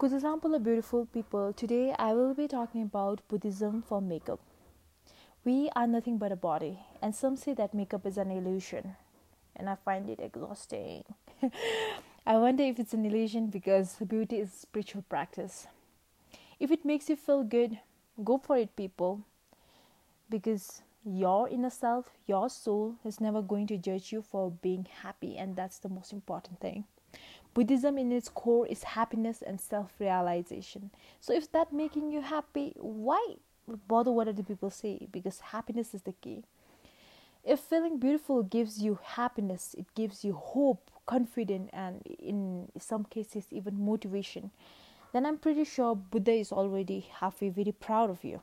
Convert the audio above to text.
Of beautiful people. Today I will be talking about Buddhism for makeup. We are nothing but a body, and some say that makeup is an illusion, and I find it exhausting. I wonder if it's an illusion because beauty is spiritual practice. If it makes you feel good, go for it, people, because your inner self, your soul, is never going to judge you for being happy, and that's the most important thing. Buddhism in its core is happiness and self-realization. So if that making you happy, why bother what other people say? Because happiness is the key. If feeling beautiful gives you happiness, it gives you hope, confidence, and in some cases even motivation, then I'm pretty sure Buddha is already halfway very proud of you.